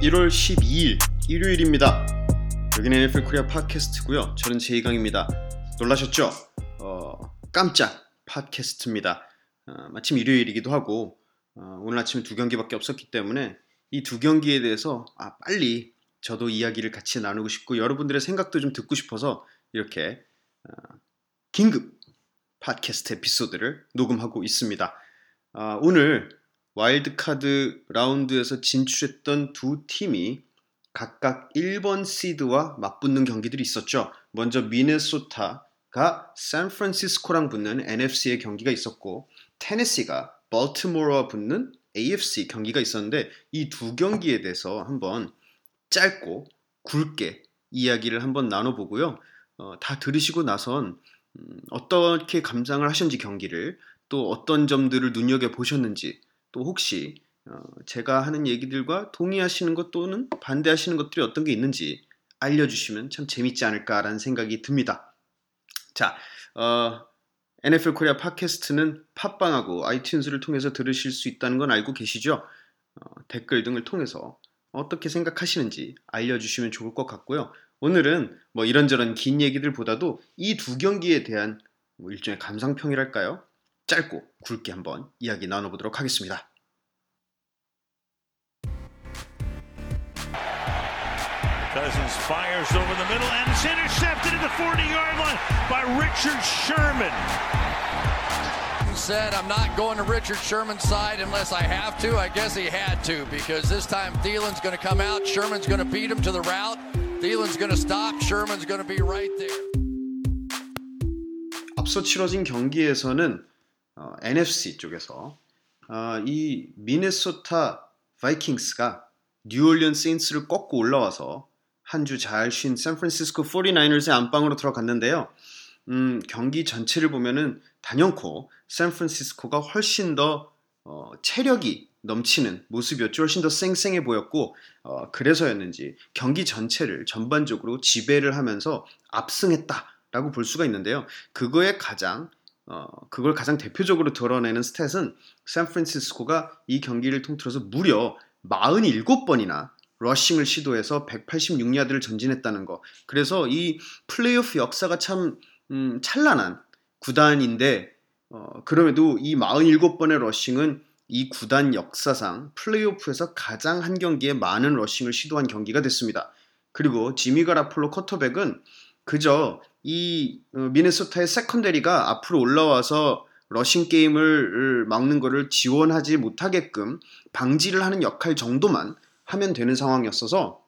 1월 12일 일요일입니다. 여기는 NFL 코리아 팟캐스트고요. 저는 제이강입니다. 놀라셨죠? 어, 깜짝 팟캐스트입니다. 어, 마침 일요일이기도 하고 어, 오늘 아침에 두 경기밖에 없었기 때문에 이 두 경기에 대해서 아, 빨리 저도 이야기를 같이 나누고 싶고 여러분들의 생각도 좀 듣고 싶어서 이렇게 어, 긴급 팟캐스트 에피소드를 녹음하고 있습니다. 아, 오늘 와일드카드 라운드에서 진출했던 두 팀이 각각 1번 시드와 맞붙는 경기들이 있었죠. 먼저 미네소타가 샌프란시스코랑 붙는 NFC의 경기가 있었고 테네시가 baltimore와 붙는 AFC 경기가 있었는데 이 두 경기에 대해서 한번 짧고 굵게 이야기를 한번 나눠보고요. 어, 다 들으시고 나선 음, 어떻게 감상을 하셨는지 경기를 또 어떤 점들을 눈여겨 보셨는지 또 혹시 어, 제가 하는 얘기들과 동의하시는 것 또는 반대하시는 것들이 어떤 게 있는지 알려주시면 참 재밌지 않을까라는 생각이 듭니다. 자, 어, NFL 코리아 팟캐스트는 팟빵하고 아이튠즈를 통해서 들으실 수 있다는 건 알고 계시죠? 어, 댓글 등을 통해서 어떻게 생각하시는지 알려주시면 좋을 것 같고요. 오늘은 뭐 이런저런 긴 얘기들보다도 이 두 경기에 대한 뭐 일종의 감상평이랄까요? 짧고 굵게 한번 이야기 나눠보도록 하겠습니다. Cousins fires over the middle and it's intercepted at the 40 yard line by Richard Sherman. said, I'm not going to Richard Sherman's side unless I have to. I guess he had to because this time Thielen's going to come out. Sherman's going to beat him to the route. Thielen's going to stop. Sherman's going to be right there. 앞서 치러진 경기에서는 어, NFC 쪽에서 어, 이 미네소타 바이킹스가 뉴올리언 세인츠를 꺾고 올라와서 한 주 잘 쉰 샌프란시스코 49ers의 안방으로 들어갔는데요. 음, 경기 전체를 보면은 단연코 샌프란시스코가 훨씬 더 어, 체력이 넘치는 모습이었죠. 훨씬 더 쌩쌩해 보였고 어, 그래서였는지 경기 전체를 전반적으로 지배를 하면서 압승했다라고 볼 수가 있는데요. 그거에 가장 어, 그걸 가장 대표적으로 드러내는 스탯은 샌프란시스코가 이 경기를 통틀어서 무려 47번이나 러싱을 시도해서 186야드를 전진했다는 거. 그래서 이 플레이오프 역사가 참 음, 찬란한 구단인데 어, 그럼에도 이 47번의 러싱은 이 구단 역사상 플레이오프에서 가장 한 경기에 많은 rushing을 시도한 경기가 됐습니다. 그리고 지미 가라폴로 쿼터백은 그저 이 어, 미네소타의 secondary가 앞으로 올라와서 rushing 게임을 막는 것을 지원하지 못하게끔 방지를 하는 역할 정도만 하면 되는 상황이었어서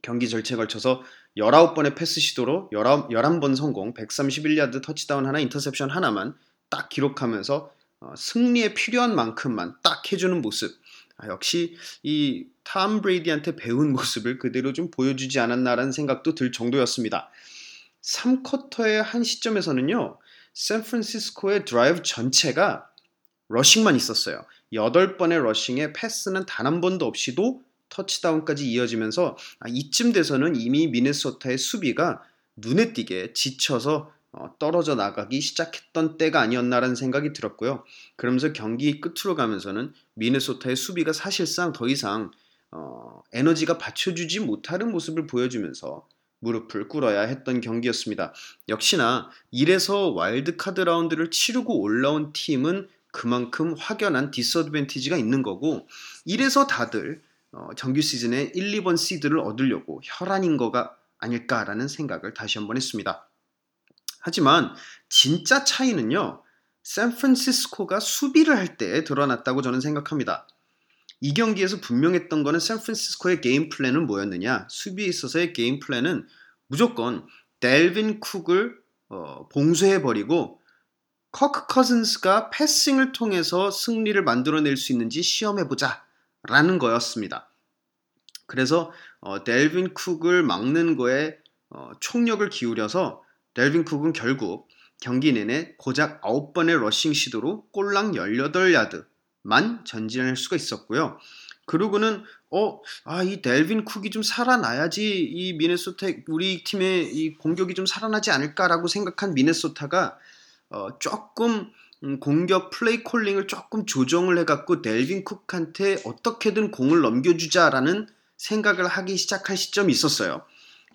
경기 전체에 걸쳐서 19번의 패스 시도로 19, 11번 성공, 131야드 터치다운 하나, interception 하나만 딱 기록하면서 어, 승리에 필요한 만큼만 딱 해주는 모습. 아, 역시 이 탐 브레이디한테 배운 모습을 그대로 좀 보여주지 않았나라는 생각도 들 정도였습니다. 3쿼터의 한 시점에서는요, 샌프란시스코의 드라이브 전체가 rushing만 있었어요. 8번의 rushing에 패스는 단 한 번도 없이도 터치다운까지 이어지면서 아, 이쯤 돼서는 이미 미네소타의 수비가 눈에 띄게 지쳐서 어, 떨어져 나가기 시작했던 때가 아니었나라는 생각이 들었고요. 그러면서 경기 끝으로 가면서는 미네소타의 수비가 사실상 더 이상 어, 에너지가 받쳐주지 못하는 모습을 보여주면서 무릎을 꿇어야 했던 경기였습니다. 역시나 이래서 와일드카드 라운드를 치르고 올라온 팀은 그만큼 확연한 disadvantage가 있는 거고 이래서 다들 어, 정규 시즌에 1, 2번 시드를 얻으려고 혈안인 거가 아닐까라는 생각을 다시 한번 했습니다. 하지만 진짜 차이는요. 샌프란시스코가 수비를 할 때 드러났다고 저는 생각합니다. 이 경기에서 분명했던 거는 샌프란시스코의 game plan은 뭐였느냐? 수비에 있어서의 game plan은 무조건 델빈 쿡을 어, 봉쇄해 버리고 커크 커즌스가 passing을 통해서 승리를 만들어낼 수 있는지 시험해 보자. 라는 거였습니다. 그래서 어, 델빈 쿡을 막는 거에 어, 총력을 기울여서 델빈 쿡은 결국 경기 내내 고작 9번의 rushing 시도로 꼴랑 18야드 만 전진할 수가 있었고요. 그러고는 어, 아, 이 델빈 쿡이 좀 살아나야지 이 미네소타 우리 팀의 이 공격이 좀 살아나지 않을까라고 생각한 미네소타가 어, 조금 음, 공격 play calling을 조금 조정을 해갖고 델빈 쿡한테 어떻게든 공을 넘겨주자라는 생각을 하기 시작할 시점이 있었어요.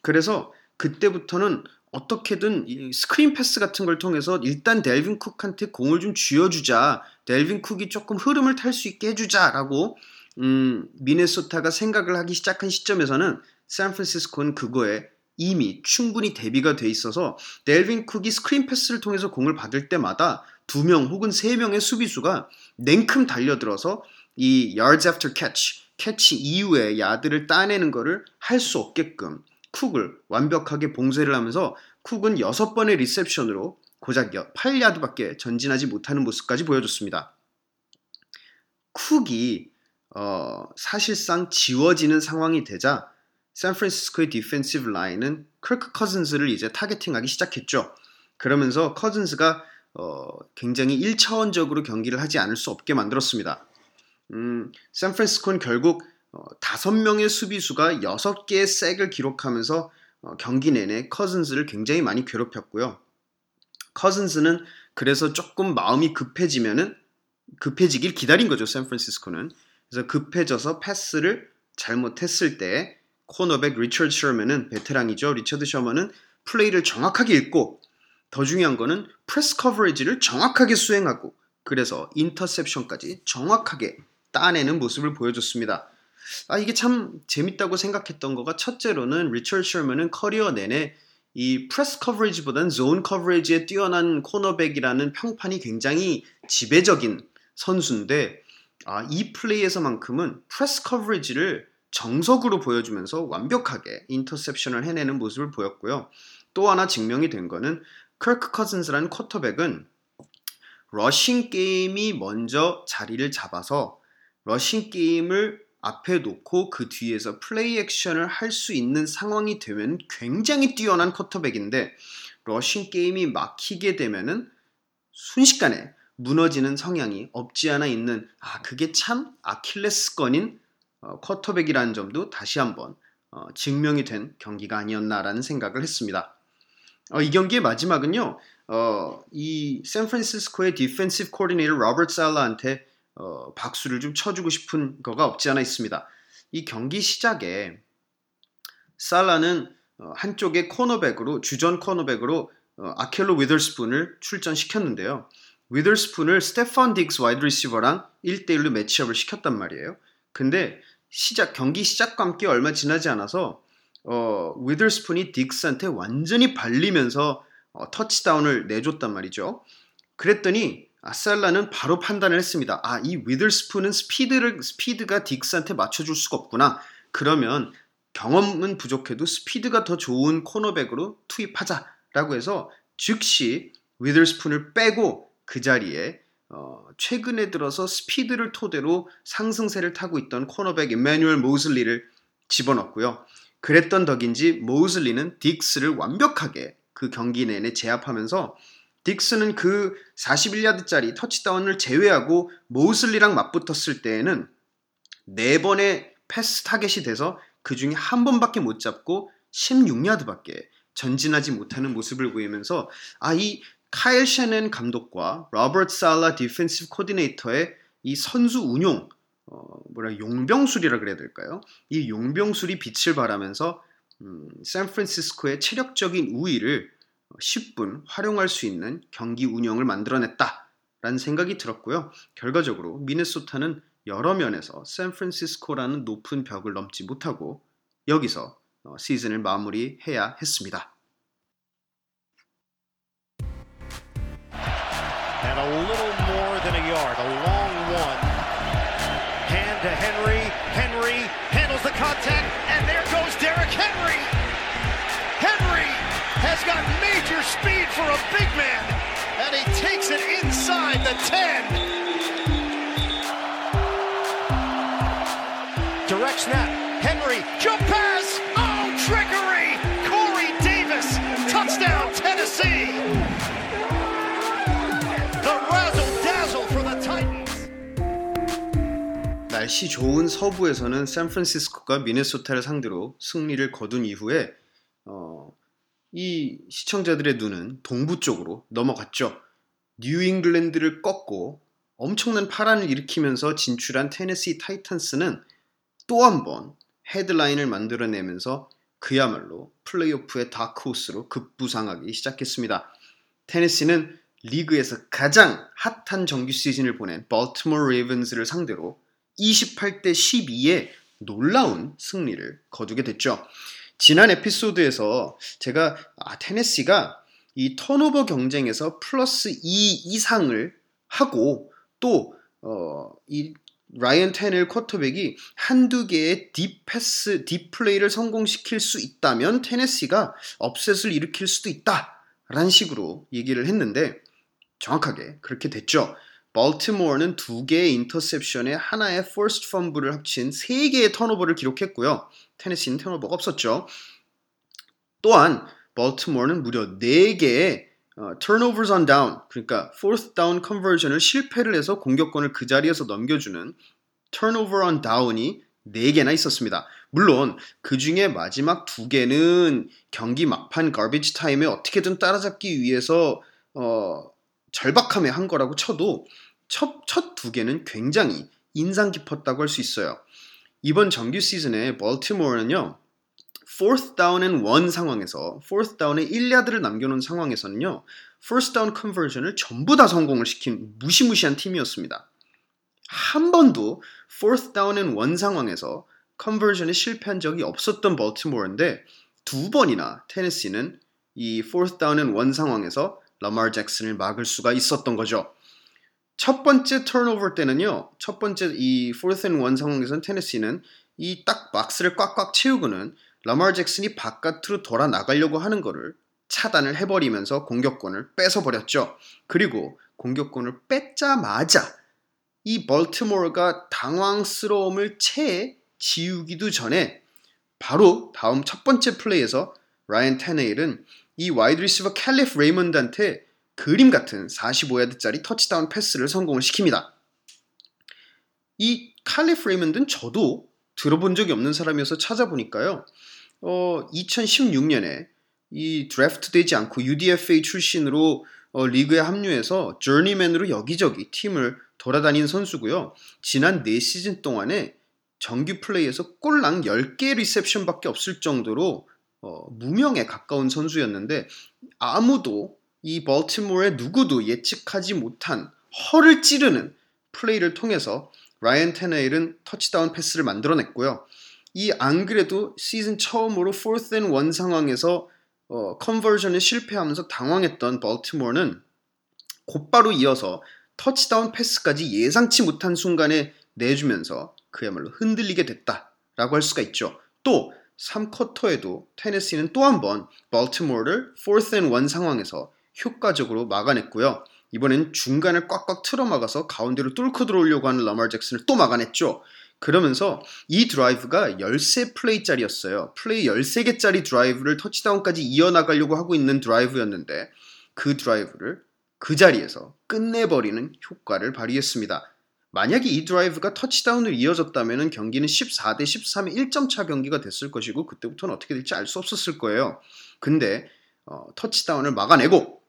그래서 그때부터는 어떻게든 screen pass 같은 걸 통해서 일단 델빈 쿡한테 공을 좀 쥐어주자. 델빈 쿡이 조금 흐름을 탈 수 있게 해주자라고 음, 미네소타가 생각을 하기 시작한 시점에서는 샌프란시스코는 그거에 이미 충분히 대비가 돼 있어서 델빈 쿡이 screen pass를 통해서 공을 받을 때마다 두 명 혹은 세 명의 수비수가 냉큼 달려들어서 이 yards after catch, 캐치 이후에 야드를 따내는 것을 할 수 없게끔 쿡을 완벽하게 봉쇄를 하면서 쿡은 6번의 reception으로 고작 8야드밖에 전진하지 못하는 모습까지 보여줬습니다. 쿡이 어, 사실상 지워지는 상황이 되자 샌프란시스코의 defensive line은 커크 커즌스를 이제 targeting하기 시작했죠. 그러면서 커즌스가 어, 굉장히 1차원적으로 경기를 하지 않을 수 없게 만들었습니다. 음, 샌프란시스코는 결국 어, 5명의 수비수가 6개의 sack을 기록하면서 어, 경기 내내 커즌스를 굉장히 많이 괴롭혔고요. 커즌스는 그래서 조금 마음이 급해지면은 급해지길 기다린 거죠, 샌프란시스코는. 그래서 급해져서 패스를 잘못했을 때 cornerback 리처드 셔먼은 베테랑이죠. 리처드 셔먼은 플레이를 정확하게 읽고 더 중요한 거는 press coverage를 정확하게 수행하고 그래서 interception까지 정확하게 따내는 모습을 보여줬습니다. 아 이게 참 재밌다고 생각했던 거가 첫째로는 리처드 셔먼은 커리어 내내 이 press coverage보다는 zone coverage에 뛰어난 cornerback이라는 평판이 굉장히 지배적인 선수인데 아, 이 플레이에서만큼은 press coverage를 정석으로 보여주면서 완벽하게 interception을 해내는 모습을 보였고요. 또 하나 증명이 된 거는 커크 커즌스라는 쿼터백은 rushing 게임이 먼저 자리를 잡아서 rushing 게임을 앞에 놓고 그 뒤에서 play action을 할 수 있는 상황이 되면 굉장히 뛰어난 쿼터백인데 rushing 게임이 막히게 되면은 순식간에 무너지는 성향이 없지 않아 있는 아 그게 참 아킬레스건인 어, 쿼터백이라는 점도 다시 한번 어, 증명이 된 경기가 아니었나라는 생각을 했습니다. 어, 이 경기의 마지막은요. 어, 이 샌프란시스코의 defensive coordinator 로버트 살라한테 어, 박수를 좀 쳐주고 싶은 거가 없지 않아 있습니다. 이 경기 시작에 살라는 어, 한쪽의 cornerback으로 주전 cornerback으로 어, 아켈로 위더스푼을 출전시켰는데요. 위더스푼을 스테판 딕스 wide receiver랑 1대1로 matchup을 시켰단 말이에요. 근데 시작 경기 시작과 함께 얼마 지나지 않아서 어, 위더스푼이 딕스한테 완전히 발리면서 어, 터치다운을 내줬단 말이죠. 그랬더니 아살라는 바로 판단을 했습니다. 아, 이 위더스푼은 스피드를 스피드가 딕스한테 맞춰줄 수가 없구나. 그러면 경험은 부족해도 스피드가 더 좋은 코너백으로 투입하자라고 해서 즉시 위더스푼을 빼고 그 자리에 어, 최근에 들어서 스피드를 토대로 상승세를 타고 있던 cornerback 이메뉴얼 모슬리를 집어넣고요. 그랬던 덕인지 모슬리는 딕스를 완벽하게 그 경기 내내 제압하면서 딕스는 그 41야드짜리 터치다운을 제외하고 모슬리랑 맞붙었을 때에는 4번의 패스 타겟이 돼서 그 중에 한 번밖에 못 잡고 16야드밖에 전진하지 못하는 모습을 보이면서 아 이 카일 섀너핸 감독과 로버트 살라 defensive coordinator의 이 선수 운용 어, 뭐라 용병술이라 그래야 될까요? 이 용병술이 빛을 발하면서 음, 샌프란시스코의 체력적인 우위를 10분 활용할 수 있는 경기 운영을 만들어냈다라는 생각이 들었고요. 결과적으로 미네소타는 여러 면에서 샌프란시스코라는 높은 벽을 넘지 못하고 여기서 어, 시즌을 마무리해야 했습니다. and a little more than a yard. A long one. Hand to Henry. Henry handles the contact, speed for a big man, and he takes it inside the 10. Direct snap. Henry, jump pass. Oh, trickery. Corey Davis, touchdown, Tennessee. The razzle dazzle for the Titans. 날씨 좋은 서부에서는 샌프란시스코가 미네소타를 상대로 승리를 거둔 이후에 어, 이 시청자들의 눈은 동부 쪽으로 넘어갔죠. 뉴잉글랜드를 꺾고 엄청난 파란을 일으키면서 진출한 테네시 타이탄스는 또 한 번 헤드라인을 만들어내면서 그야말로 플레이오프의 다크호스로 급부상하기 시작했습니다. 테네시는 리그에서 가장 핫한 정규 시즌을 보낸 baltimore 레이븐스를 상대로 28대 12의 놀라운 승리를 거두게 됐죠. 지난 에피소드에서 제가 아, 테네시가 이 턴오버 경쟁에서 플러스 2 이상을 하고 또 어, 이 라이언 테너힐 쿼터백이 한두 개의 deep pass, deep play를 성공시킬 수 있다면 테네시가 upset을 일으킬 수도 있다 라는 식으로 얘기를 했는데 정확하게 그렇게 됐죠. 벌티모어는 두 개의 interception에 하나의 forced fumble을 합친 세 개의 턴오버를 기록했고요. 테네시는 턴오버가 없었죠. 또한 baltimore는 무려 4개의 어, turnovers on down, 그러니까 fourth down conversion을 실패를 해서 공격권을 그 자리에서 넘겨주는 turnover on down이 4개나 있었습니다. 물론 그 중에 마지막 두 개는 경기 막판 garbage time에 어떻게든 따라잡기 위해서 어, 절박함에 한 거라고 쳐도 첫두 개는 굉장히 인상 깊었다고 할 수 있어요. 이번 정규 시즌에 벌티모어는요. fourth down and one 상황에서 fourth down에 1야드를 남겨놓은 상황에서는요. first down conversion을 전부 다 성공을 시킨 무시무시한 팀이었습니다. 한 번도 fourth down and one 상황에서 컨버전에 실패한 적이 없었던 벌티모어인데 두 번이나 테네시는 이 fourth down and one 상황에서 라마르 잭슨을 막을 수가 있었던 거죠. 첫 번째 턴오버 때는요. 첫 번째 4th and 1 상황에서는 테네시는 이딱 박스를 꽉꽉 채우고는 라마르 잭슨이 바깥으로 돌아 나가려고 하는 거를 차단을 해버리면서 공격권을 뺏어버렸죠. 그리고 공격권을 뺏자마자 이 벌티모어가 당황스러움을 채 지우기도 전에 바로 다음 첫 번째 플레이에서 라이언 테너힐은 이 wide receiver 칼리프 레이먼드한테 그림 같은 45야드짜리 터치다운 패스를 성공을 시킵니다. 이 칼리프 레이먼드는 저도 들어본 적이 없는 사람이어서 찾아보니까요. 어, 2016년에 이 드래프트 되지 않고 UDFA 출신으로 어, 리그에 합류해서 journeyman으로 여기저기 팀을 돌아다닌 선수고요. 지난 4시즌 동안에 정규 플레이에서 꼴랑 10개 reception밖에 없을 정도로 어, 무명에 가까운 선수였는데 아무도 이 벌티모어의 누구도 예측하지 못한 허를 찌르는 플레이를 통해서 라이언 테너힐은 터치다운 패스를 만들어냈고요. 이 안 그래도 시즌 처음으로 4th and 1 상황에서 어, conversion에 실패하면서 당황했던 벌티모어는 곧바로 이어서 터치다운 패스까지 예상치 못한 순간에 내주면서 그야말로 흔들리게 됐다라고 할 수가 있죠. 또 3쿼터에도 테네시는 또 한 번 벌티모어를 4th and 1 상황에서 효과적으로 막아냈고요. 이번엔 중간을 꽉꽉 틀어 막아서 가운데로 뚫고 들어오려고 하는 라말 잭슨을 또 막아냈죠. 그러면서 이 드라이브가 13플레이짜리였어요. 플레이 13개짜리 드라이브를 터치다운까지 이어나가려고 하고 있는 드라이브였는데 그 드라이브를 그 자리에서 끝내버리는 효과를 발휘했습니다. 만약에 이 드라이브가 터치다운으로 이어졌다면 경기는 14대 13의 1점 차 경기가 됐을 것이고 그때부터는 어떻게 될지 알 수 없었을 거예요. 근데 어, 터치다운을 막아내고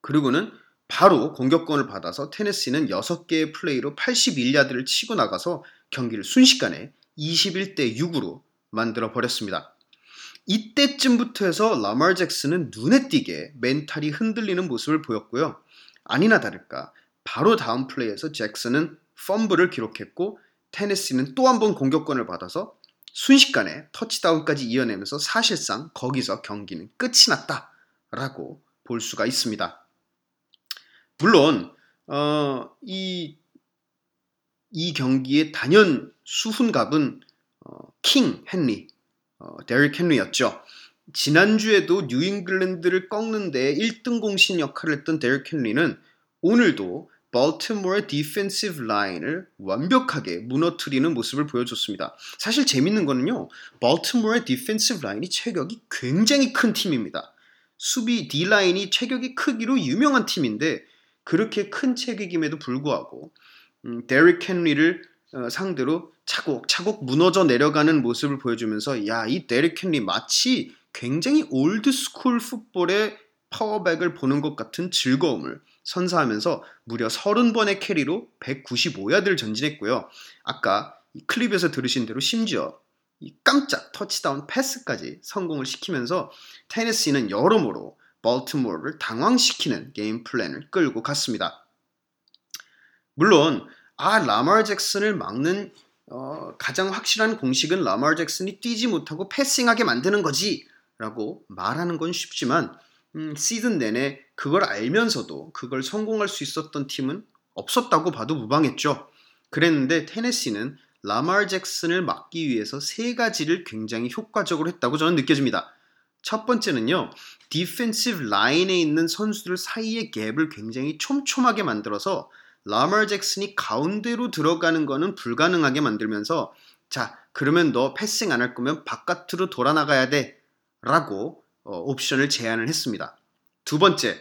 그리고는 바로 공격권을 받아서 테네시는 6개의 플레이로 81야드를 치고 나가서 경기를 순식간에 21대 6으로 만들어 버렸습니다. 이때쯤부터 해서 라말 잭슨은 눈에 띄게 멘탈이 흔들리는 모습을 보였고요. 아니나 다를까 바로 다음 플레이에서 잭슨은 fumble을 기록했고 테네시는 또 한 번 공격권을 받아서 순식간에 터치다운까지 이어내면서 사실상 거기서 경기는 끝이 났다라고 볼 수가 있습니다. 물론 어, 이, 이 경기의 단연 수훈갑은 어, 킹 헨리, 어, 데릭 헨리였죠. 지난주에도 뉴잉글랜드를 꺾는데 1등 공신 역할을 했던 데릭 헨리는 오늘도 벌티모어의 defensive line을 완벽하게 무너뜨리는 모습을 보여줬습니다. 사실 재밌는 거는요. 벌티모어의 defensive line이 체격이 굉장히 큰 팀입니다. 수비 D line이 체격이 크기로 유명한 팀인데 그렇게 큰 체격임에도 불구하고 음, 데릭 헨리를 어, 상대로 차곡차곡 무너져 내려가는 모습을 보여주면서 야 이 데릭 헨리 마치 굉장히 old school football의 power back을 보는 것 같은 즐거움을 선사하면서 무려 30번의 carry로 195야드를 전진했고요. 아까 클립에서 들으신 대로 심지어 이 깜짝 터치다운 패스까지 성공을 시키면서 테네시는 여러모로 벌티모어를 당황시키는 game plan을 끌고 갔습니다. 물론 아 라말 잭슨을 막는 어, 가장 확실한 공식은 라말 잭슨이 뛰지 못하고 passing하게 만드는 거지 라고 말하는 건 쉽지만 음, 시즌 내내 그걸 알면서도 그걸 성공할 수 있었던 팀은 없었다고 봐도 무방했죠. 그랬는데 테네시는 라말 잭슨을 막기 위해서 세 가지를 굉장히 효과적으로 했다고 저는 느껴집니다. 첫 번째는요, defensive line에 있는 선수들 사이의 갭을 굉장히 촘촘하게 만들어서 라말 잭슨이 가운데로 들어가는 거는 불가능하게 만들면서 자, 그러면 너 passing 안 할 거면 바깥으로 돌아 나가야 돼. 라고 어, 옵션을 제안을 했습니다. 두 번째,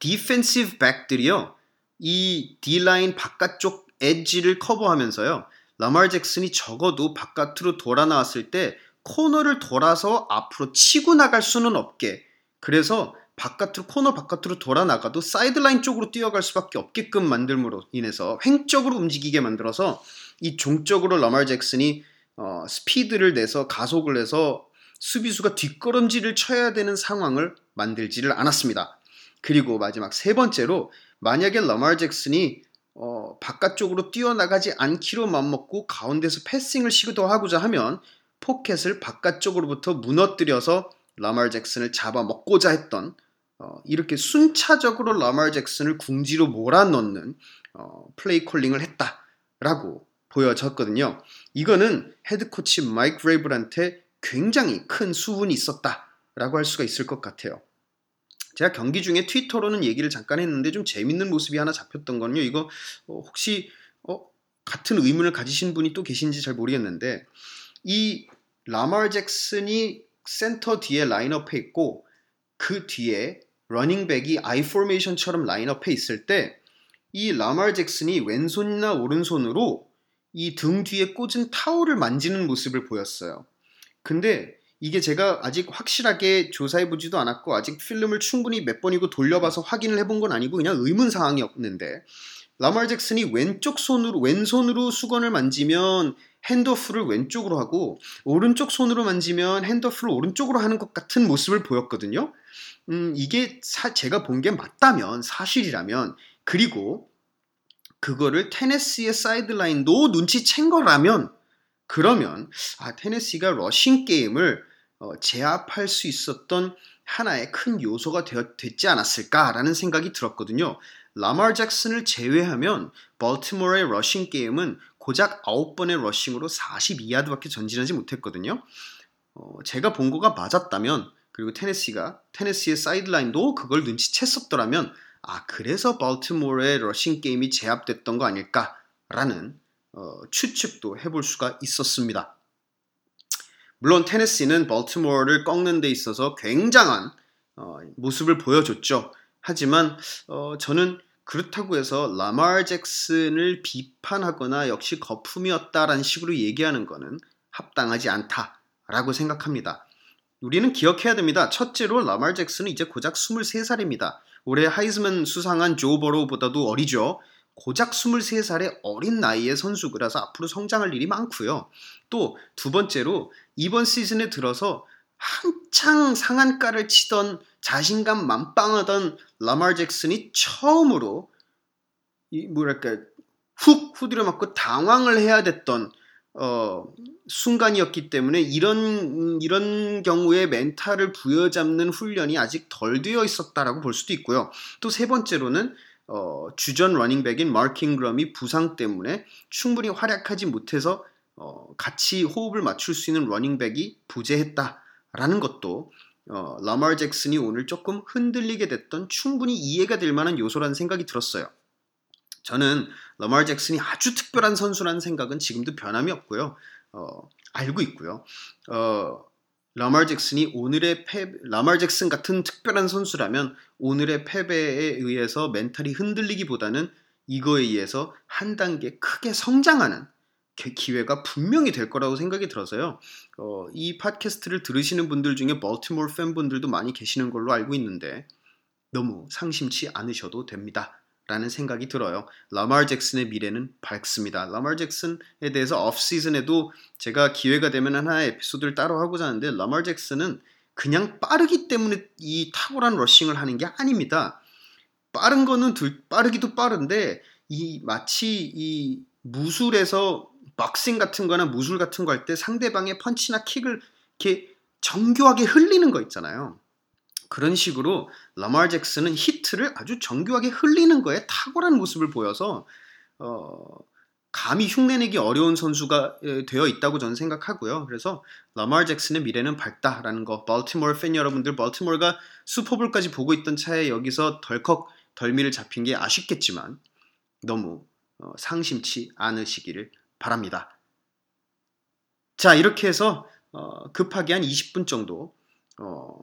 defensive back들이요. 이 D line 바깥쪽 엣지를 커버하면서요. 라말 잭슨이 적어도 바깥으로 돌아 나왔을 때 코너를 돌아서 앞으로 치고 나갈 수는 없게 그래서 바깥으로 코너 바깥으로 돌아 나가도 사이드라인 쪽으로 뛰어갈 수밖에 없게끔 만들므로 인해서 횡적으로 움직이게 만들어서 이 종적으로 라말 잭슨이 어, 스피드를 내서 가속을 해서 수비수가 뒷걸음질을 쳐야 되는 상황을 만들지를 않았습니다. 그리고 마지막 세 번째로 만약에 라말 잭슨이 어, 바깥쪽으로 뛰어나가지 않기로 맘먹고 가운데서 패싱을 시도하고자 하면 포켓을 바깥쪽으로부터 무너뜨려서 라말 잭슨을 잡아먹고자 했던 어, 이렇게 순차적으로 라말 잭슨을 궁지로 몰아넣는 어, 플레이 콜링을 했다라고 보여졌거든요. 이거는 head coach 마이크 브레이블한테 굉장히 큰 수훈이 있었다라고 할 수가 있을 것 같아요. 제가 경기 중에 트위터로는 얘기를 잠깐 했는데 좀 재밌는 모습이 하나 잡혔던 건요. 이거 어, 혹시 어, 같은 의문을 가지신 분이 또 계신지 잘 모르겠는데 이 라말 잭슨이 센터 뒤에 라인업에 있고 그 뒤에 running back이 I formation처럼 라인업에 있을 때 이 라말 잭슨이 왼손이나 오른손으로 이 등 뒤에 꽂은 타올을 만지는 모습을 보였어요. 근데 이게 제가 아직 확실하게 조사해보지도 않았고 아직 필름을 충분히 몇 번이고 돌려봐서 확인을 해본 건 아니고 그냥 의문 사항이었는데 라말 잭슨이 왼쪽 손으로 왼손으로 수건을 만지면 핸드오프를 왼쪽으로 하고 오른쪽 손으로 만지면 핸드오프를 오른쪽으로 하는 것 같은 모습을 보였거든요. 음, 이게 사, 제가 본 게 맞다면 사실이라면 그리고 그거를 테네시의 사이드라인도 눈치챈 거라면 그러면 아 테네시가 rushing game을 어, 제압할 수 있었던 하나의 큰 요소가 되었, 됐지 않았을까라는 생각이 들었거든요. 라말 잭슨을 제외하면 벌티모어의 rushing game은 고작 9번의 rushing으로 42야드밖에 전진하지 못했거든요. 어, 제가 본 거가 맞았다면 그리고 테네시가 테네시의 사이드라인도 그걸 눈치챘었더라면 아 그래서 벌티모어의 rushing game이 제압됐던 거 아닐까라는 어, 추측도 해볼 수가 있었습니다. 물론 테네시는 벌티모어를 꺾는 데 있어서 굉장한 어, 모습을 보여줬죠. 하지만 어, 저는 그렇다고 해서 라말 잭슨을 비판하거나 역시 거품이었다라는 식으로 얘기하는 것은 합당하지 않다라고 생각합니다. 우리는 기억해야 됩니다. 첫째로 라말 잭슨은 이제 고작 23살입니다. 올해 하이즈먼 수상한 조 버로우보다도 어리죠. 고작 23살의 어린 나이의 선수라서 앞으로 성장할 일이 많고요. 또 두 번째로 이번 시즌에 들어서 한창 상한가를 치던 자신감 만빵하던 라말 잭슨이 처음으로 이 뭐랄까 훅 후드려 맞고 당황을 해야 됐던 어, 순간이었기 때문에 이런 이런 경우에 mental을 부여잡는 훈련이 아직 덜 되어 있었다라고 볼 수도 있고요. 또 세 번째로는 어, 주전 running back인 마크 잉그램이 부상 때문에 충분히 활약하지 못해서 어, 같이 호흡을 맞출 수 있는 running back이 부재했다 라는 것도 어, 라말 잭슨이 오늘 조금 흔들리게 됐던 충분히 이해가 될 만한 요소라는 생각이 들었어요. 저는 라말 잭슨이 아주 특별한 선수라는 생각은 지금도 변함이 없고요. 어, 알고 있고요. 어, 라말 잭슨이 오늘의 패 라말 잭슨 같은 특별한 선수라면 오늘의 패배에 의해서 멘탈이 흔들리기보다는 이거에 의해서 한 단계 크게 성장하는 기회가 분명히 될 거라고 생각이 들어서요. 어, 이 팟캐스트를 들으시는 분들 중에 멀티몰 팬분들도 많이 계시는 걸로 알고 있는데 너무 상심치 않으셔도 됩니다. 라는 생각이 들어요. 라말 잭슨의 미래는 밝습니다. 라말 잭슨에 대해서 off season에도 제가 기회가 되면 하나의 에피소드를 따로 하고자 하는데 라말 잭슨은 그냥 빠르기 때문에 이 탁월한 rushing을 하는 게 아닙니다. 빠른 거는 둘, 빠르기도 빠른데 이 마치 이 무술에서 boxing 같은 거나 무술 같은 거 할 때 상대방의 펀치나 킥을 이렇게 정교하게 흘리는 거 있잖아요. 그런 식으로 라말 잭슨은 히트를 아주 정교하게 흘리는 거에 탁월한 모습을 보여서 어, 감히 흉내내기 어려운 선수가 에, 되어 있다고 저는 생각하고요. 그래서 라말 잭슨의 미래는 밝다라는 거. baltimore 팬 여러분들, baltimore가 슈퍼볼까지 보고 있던 차에 여기서 덜컥 덜미를 잡힌 게 아쉽겠지만 너무 어, 상심치 않으시기를 바랍니다. 자 이렇게 해서 어, 급하게 한 20분 정도 어,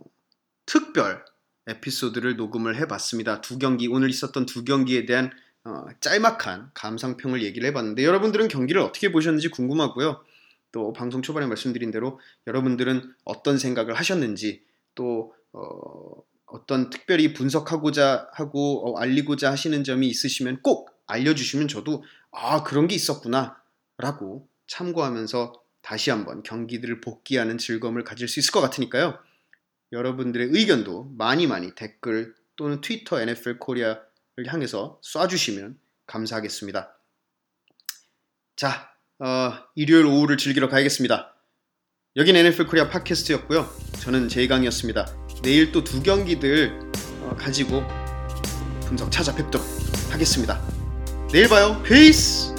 특별 에피소드를 녹음을 해봤습니다. 두 경기 오늘 있었던 두 경기에 대한 어, 짤막한 감상평을 얘기를 해봤는데 여러분들은 경기를 어떻게 보셨는지 궁금하고요. 또 방송 초반에 말씀드린 대로 여러분들은 어떤 생각을 하셨는지 또 어, 떤 특별히 분석하고자 하고 어, 알리고자 하시는 점이 있으시면 꼭 알려주시면 저도 아 그런 게 있었구나 라고 참고하면서 다시 한번 경기들을 복기하는 즐거움을 가질 수 있을 것 같으니까요. 여러분들의 의견도 많이 많이 댓글 또는 트위터 NFL 코리아를 향해서 쏴주시면 감사하겠습니다. 자, 어, 일요일 오후를 즐기러 가야겠습니다. 여긴 NFL 코리아 팟캐스트였고요. 저는 제이강이었습니다. 내일 또 두 경기들 어, 가지고 분석 찾아뵙도록 하겠습니다. 내일 봐요. 페이스!